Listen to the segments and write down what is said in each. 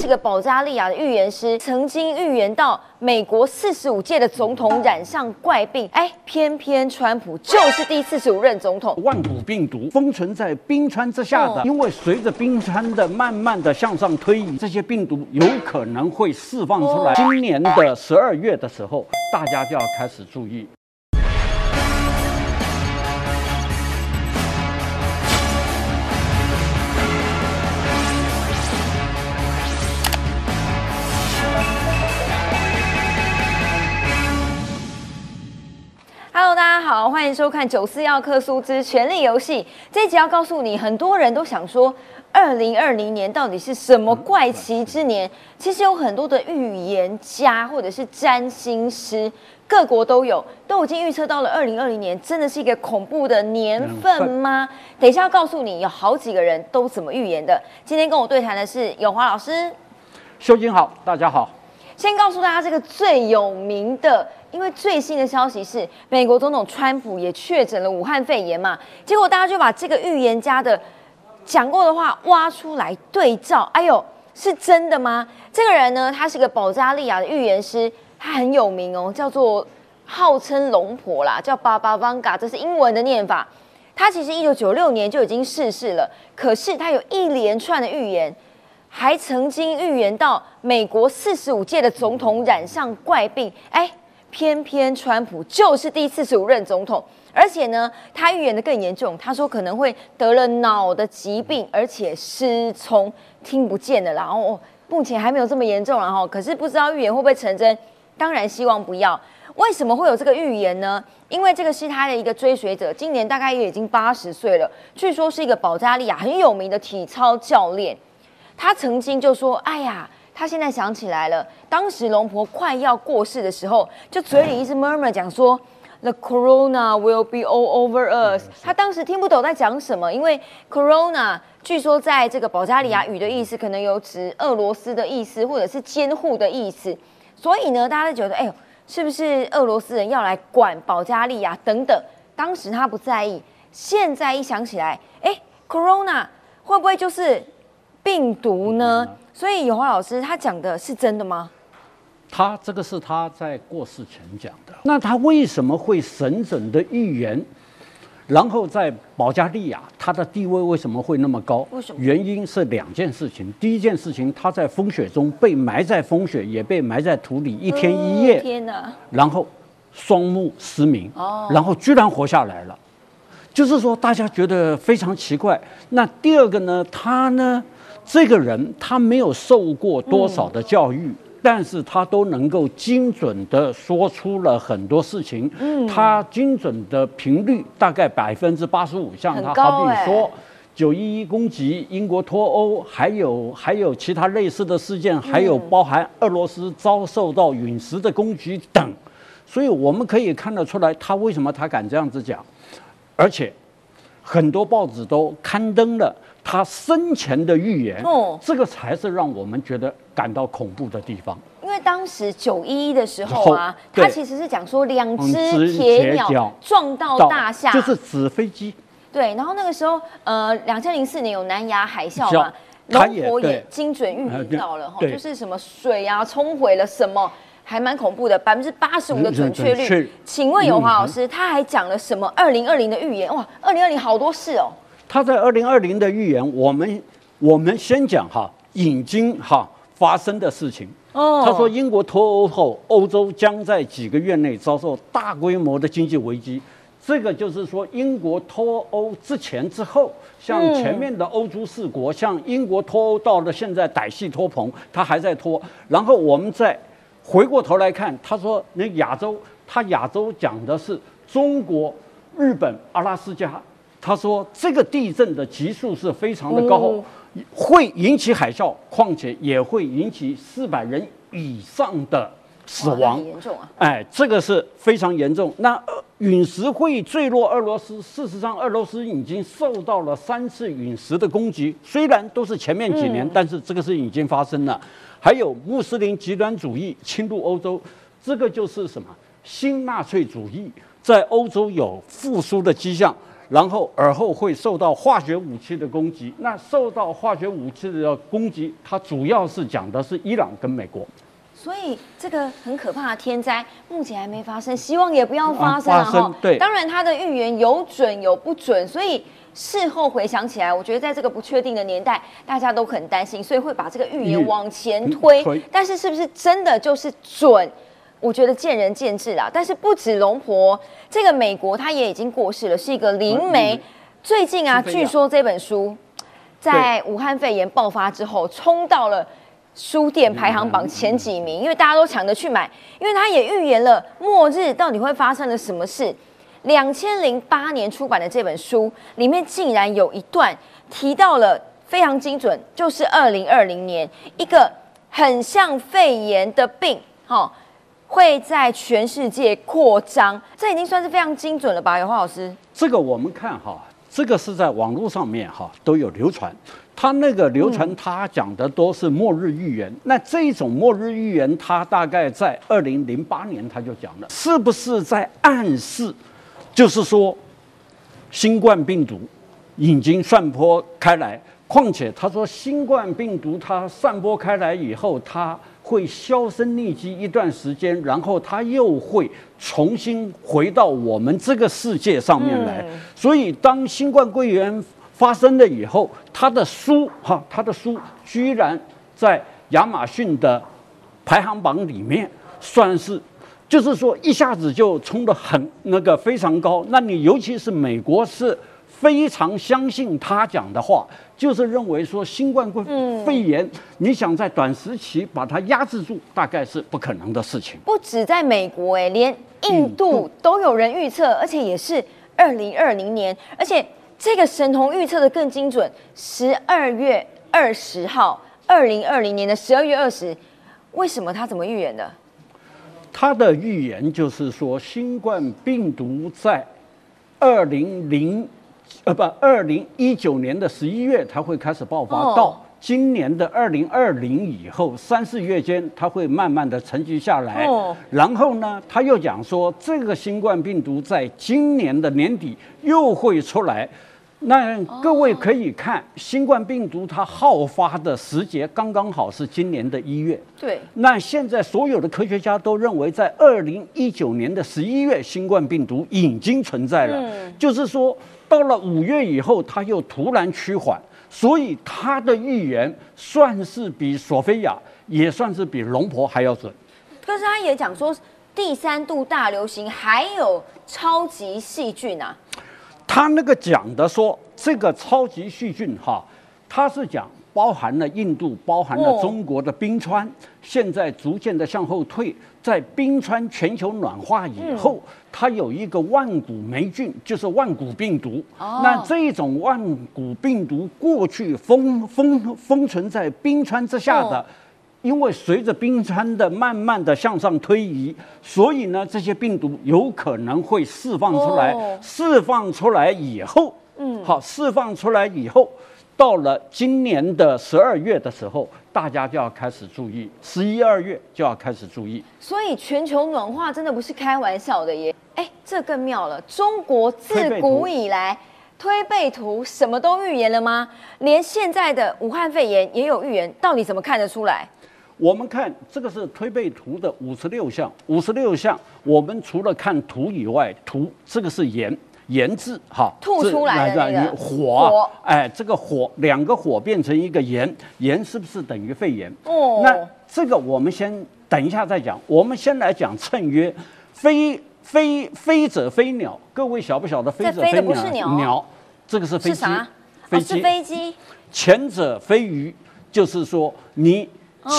是个保加利亚的预言师，曾经预言到美国四十五届的总统染上怪病。哎，偏偏川普就是第四十五任总统。万古病毒封存在冰川之下的，因为随着冰川的慢慢的向上推移，这些病毒有可能会释放出来。今年的十二月的时候，大家就要开始注意。欢迎收看《九四要克苏之权力游戏》。这一集要告诉你，很多人都想说，二零二零年到底是什么怪奇之年？其实有很多的预言家或者是占星师，各国都有，都已经预测到了二零二零年，真的是一个恐怖的年份吗？等一下要告诉你，有好几个人都怎么预言的。今天跟我对谈的是永华老师，修金好，大家好。先告诉大家这个最有名的。因为最新的消息是，美国总统川普也确诊了武汉肺炎嘛，结果大家就把这个预言家的讲过的话挖出来对照，哎呦，是真的吗？这个人呢，他是个保加利亚的预言师，他很有名哦，叫做号称龙婆啦，叫巴巴邦嘎，这是英文的念法。他其实一九九六年就已经逝世了，可是他有一连串的预言，还曾经预言到美国四十五届的总统染上怪病，哎。偏偏川普就是第四十五任总统，而且呢，他预言的更严重，他说可能会得了脑的疾病，而且失聪，听不见的。然后目前还没有这么严重，然后可是不知道预言会不会成真。当然希望不要。为什么会有这个预言呢？因为这个是他的一个追随者，今年大概也已经八十岁了，据说是一个保加利亚很有名的体操教练。他曾经就说：“哎呀。”他现在想起来了，当时龙婆快要过世的时候，就嘴里一直 murmur 讲说，The corona will be all over us。他当时听不懂在讲什么，因为 corona 据说在这个保加利亚语的意思可能有指俄罗斯的意思，或者是监护的意思。所以呢，大家都觉得，哎呦，是不是俄罗斯人要来管保加利亚等等？当时他不在意，现在一想起来，哎，corona 会不会就是病毒呢？所以有华老师他讲的是真的吗？他这个是他在过世前讲的。那他为什么会神准的预言？然后在保加利亚，他的地位为什么会那么高？为什么？原因是两件事情。第一件事情，他在风雪中被埋在风雪，也被埋在土里一天一夜。天哪！然后双目失明，哦，然后居然活下来了。就是说，大家觉得非常奇怪。那第二个呢？他呢？这个人他没有受过多少的教育，但是他都能够精准的说出了很多事情。嗯，他精准的频率大概百分之八十五，像他好比说九一一攻击、英国脱欧，还有还有其他类似的事件，还有包含俄罗斯遭受到陨石的攻击等，所以我们可以看得出来，他为什么他敢这样子讲，而且很多报纸都刊登了。他生前的预言，哦，这个才是让我们觉得感到恐怖的地方。因为当时九一一的时候啊，他其实是讲说两只铁鸟撞到大厦，就是纸飞机。对，然后那个时候，呃，两千零四年有南亚海啸嘛，龙婆也精准预言到了，哈，就是什么水啊冲毁了什么，还蛮恐怖的，百分之八十五的准确率。请问有华老师，他还讲了什么二零二零的预言？哇，二零二零好多事哦。他在二零二零的预言，我们我们先讲哈，已经哈发生的事情。哦，他说英国脱欧后，欧洲将在几个月内遭受大规模的经济危机。这个就是说，英国脱欧之前之后，像前面的欧洲四国，像英国脱欧到了现在歹戏脱棚，他还在脱。然后我们再回过头来看，他说那亚洲，他亚洲讲的是中国、日本、阿拉斯加。他说：“这个地震的级数是非常的高，会引起海啸，况且也会引起四百人以上的死亡。严重啊！哎，这个是非常严重。那陨石会坠落俄罗斯，事实上，俄罗斯已经受到了三次陨石的攻击，虽然都是前面几年，但是这个是已经发生了。还有穆斯林极端主义侵入欧洲，这个就是什么新纳粹主义在欧洲有复苏的迹象。”然后而后会受到化学武器的攻击。那受到化学武器的攻击，它主要是讲的是伊朗跟美国。所以这个很可怕的天灾，目前还没发生，希望也不要发生。发生对，当然他的预言有准有不准，所以事后回想起来，我觉得在这个不确定的年代，大家都很担心，所以会把这个预言往前推。但是是不是真的就是准？我觉得见仁见智啦。但是不止龙婆，这个美国他也已经过世了，是一个灵媒。最近啊，据说这本书在武汉肺炎爆发之后，冲到了。书店排行榜前几名，因为大家都抢着去买，因为他也预言了末日到底会发生了什么事。两千零八年出版的这本书里面竟然有一段提到了非常精准，就是二零二零年一个很像肺炎的病，哈，会在全世界扩张。这已经算是非常精准了吧？有华老师，这个我们看哈，这个是在网络上面哈都有流传。他那个流传，他讲的都是末日预言。那这种末日预言，他大概在二零零八年他就讲了，是不是在暗示，就是说，新冠病毒已经散播开来？况且他说，新冠病毒它散播开来以后，它会销声匿迹一段时间，然后它又会重新回到我们这个世界上面来。所以，当新冠肺炎发生了以后，他的书哈，他的书居然在亚马逊的排行榜里面算是，就是说一下子就冲得很那个非常高。那你尤其是美国是非常相信他讲的话，就是认为说新冠肺炎，你想在短时期把它压制住，大概是不可能的事情。不止在美国哎，连印度都有人预测，而且也是二零二零年，而且。这个神童预测的更精准，十二月二十号，二零二零年的十二月二十，为什么他怎么预言的？他的预言就是说，新冠病毒在二零零呃不二零一九年的十一月，它会开始爆发到。今年的二零二零以后三四月间，它会慢慢的沉积下来。哦。然后呢，他又讲说，这个新冠病毒在今年的年底又会出来。那各位可以看，新冠病毒它好发的时节刚刚好是今年的一月。对。那现在所有的科学家都认为，在二零一九年的十一月，新冠病毒已经存在了。嗯。就是说，到了五月以后，它又突然趋缓。所以他的预言算是比索菲亚，也算是比龙婆还要准。可是他也讲说，第三度大流行还有超级细菌啊。他那个讲的说，这个超级细菌哈，他是讲。包含了印度，包含了中国的冰川，现在逐渐的向后退。在冰川全球暖化以后，它有一个万古霉菌，就是万古病毒。那这种万古病毒过去封封封存在冰川之下的，因为随着冰川的慢慢的向上推移，所以呢，这些病毒有可能会释放出来。释放出来以后，嗯，好，释放出来以后。到了今年的十二月的时候，大家就要开始注意；十一二月就要开始注意。所以全球暖化真的不是开玩笑的耶！哎，这更妙了。中国自古以来推背图什么都预言了吗？连现在的武汉肺炎也有预言，到底怎么看得出来？我们看这个是推背图的五十六项，五十六项，我们除了看图以外，图这个是盐。炎字哈，吐出来的那个火，哎，这个火两个火变成一个炎，炎是不是等于肺炎？哦，那这个我们先等一下再讲，我们先来讲谶曰，飞飞飞者飞鸟，各位晓不晓得飞者飞鸟？鸟，这个是飞机，飞机，飞机。前者飞鱼，就是说你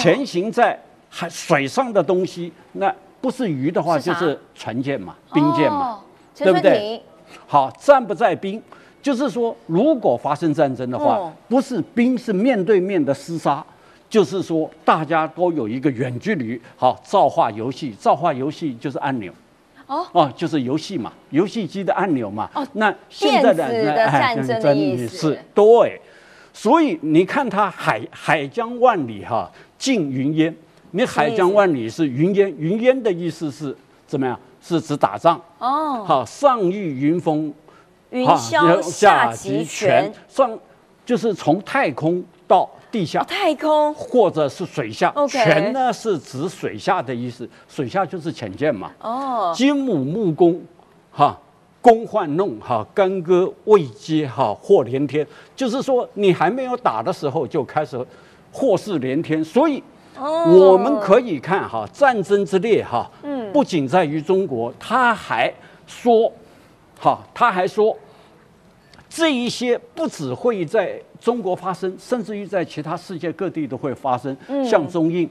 前行在海水上的东西，那不是鱼的话，就是船舰嘛，兵舰嘛，对不对？好，战不在兵，就是说，如果发生战争的话，不是兵，是面对面的厮杀，就是说，大家都有一个远距离。好，造化游戏，造化游戏就是按钮，哦，哦，就是游戏嘛，游戏机的按钮嘛。哦，那现在的战争的意思，对。所以你看，它海海疆万里哈，尽云烟。你海疆万里是云烟，云烟的意思是怎么样？是指打仗。哦，好，上遇云峰，云霄下极泉，上就是从太空到地下，太空。或者是水下。全呢是指水下的意思，水下就是浅见嘛。哦，金母木工，哈，工换弄，哈，干戈未接，哈，祸连天。就是说，你还没有打的时候就开始祸事连天。所以，哦。我们可以看哈，战争之烈，哈，嗯不仅在于中国，他还说，哈，他还说，这一些不只会在中国发生，甚至于在其他世界各地都会发生，像中印，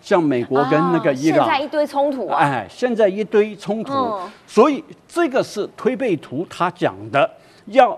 像美国跟那个伊朗。现在一堆冲突啊，哎，现在一堆冲突，嗯所以这个是推背图他讲的要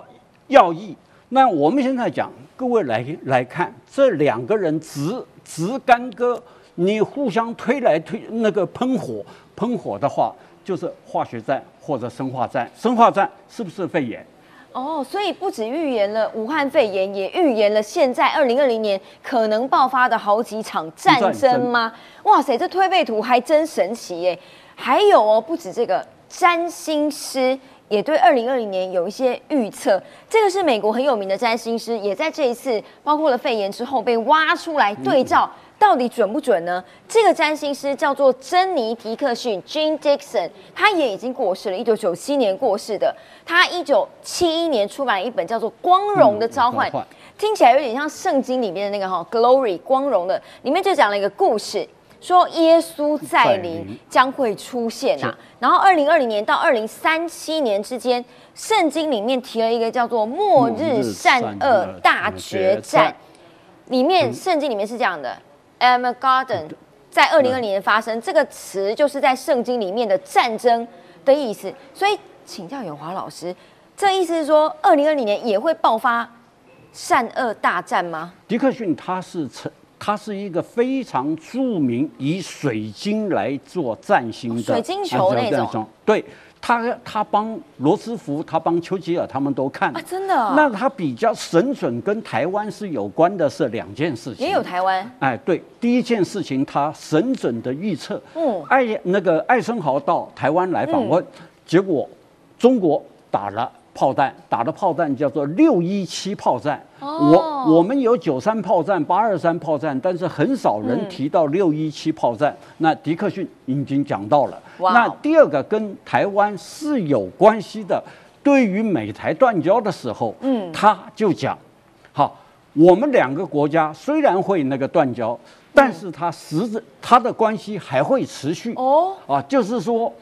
要义。那我们现在讲，各位来来看，这两个人直直干戈，你互相推来推，那个喷火喷火的话，就是化学战或者生化战。生化战是不是肺炎？哦，所以不止预言了武汉肺炎，也预言了现在二零二零年可能爆发的好几场战争吗？哇塞，这推背图还真神奇耶！还有哦，不止这个，占星师也对二零二零年有一些预测。这个是美国很有名的占星师，也在这一次包括了肺炎之后被挖出来对照。到底准不准呢？这个占星师叫做珍妮·迪克逊 （Jean Dixon），他也已经过世了，一九九七年过世的。他一九七一年出版了一本叫做《光荣的召唤》听起来有点像圣经里面的那个哈、glory 光荣的，里面就讲了一个故事，说耶稣再再临临将会出现啊。然后二零二零年到二零三七年之间，圣经里面提了一个叫做末日善恶大决战。里面圣经里面是这样的 a m a Garden 在二零二零年发生，这个词就是在圣经里面的战争的意思。所以请教永华老师，这意思是说，二零二零年也会爆发善恶大战吗？迪克逊他是成，他是一个非常著名以水晶来做占星的水晶球那种对他，他帮罗斯福，他帮丘吉尔，他们都看啊，真的、哦，那他比较神准，跟台湾是有关的是两件事情。也有台湾。哎，对，第一件事情，他神准的预测，嗯。艾那个艾森豪到台湾来访问，结果中国打了炮弹，打的炮弹叫做六一七炮战。哦我我们有九三炮战、八二三炮战，但是很少人提到六一七炮战。那迪克逊已经讲到了。那第二个跟台湾是有关系的，对于美台断交的时候，嗯他就讲，好，我们两个国家虽然会那个断交，但是它实质它的关系还会持续。哦，啊，就是说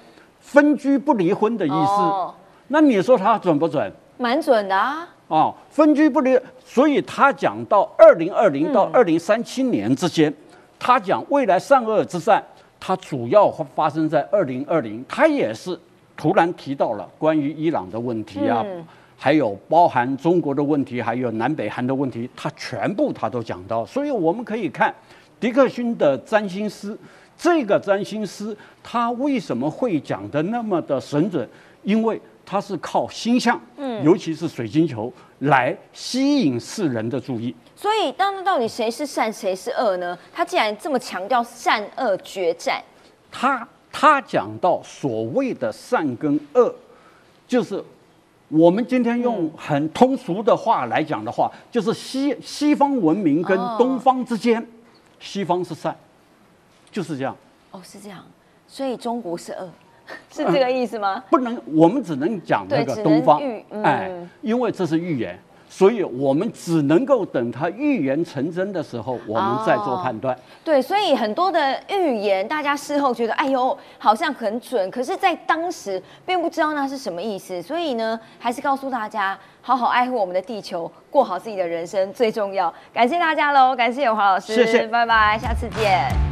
分居不离婚的意思。哦那你说他准不准？蛮准的啊。哦，分居不离，所以他讲到二零二零嗯到二零三七年之间，他讲未来善恶之战，它主要会发生在二零二零，他也是突然提到了关于伊朗的问题啊，嗯还有包含中国的问题，还有南北韩的问题，他全部他都讲到，所以我们可以看迪克逊的占星师，这个占星师他为什么会讲的那么的神准？因为他是靠星象，嗯，尤其是水晶球来吸引世人的注意。所以，那那到底谁是善，谁是恶呢？他既然这么强调善恶决战，他他讲到所谓的善跟恶，就是我们今天用很通俗的话来讲的话，就是西西方文明跟哦东方之间，西方是善，就是这样。哦，是这样，所以中国是恶，是这个意思吗？不能，我们只能讲那个东方哎，因为这是预言，所以我们只能够等它预言成真的时候，我们再做判断。对，所以很多的预言，大家事后觉得，哎呦，好像很准，可是，在当时并不知道那是什么意思。所以呢，还是告诉大家，好好爱护我们的地球，过好自己的人生最重要。感谢大家喽，感谢永华老师，谢谢拜拜，下次见。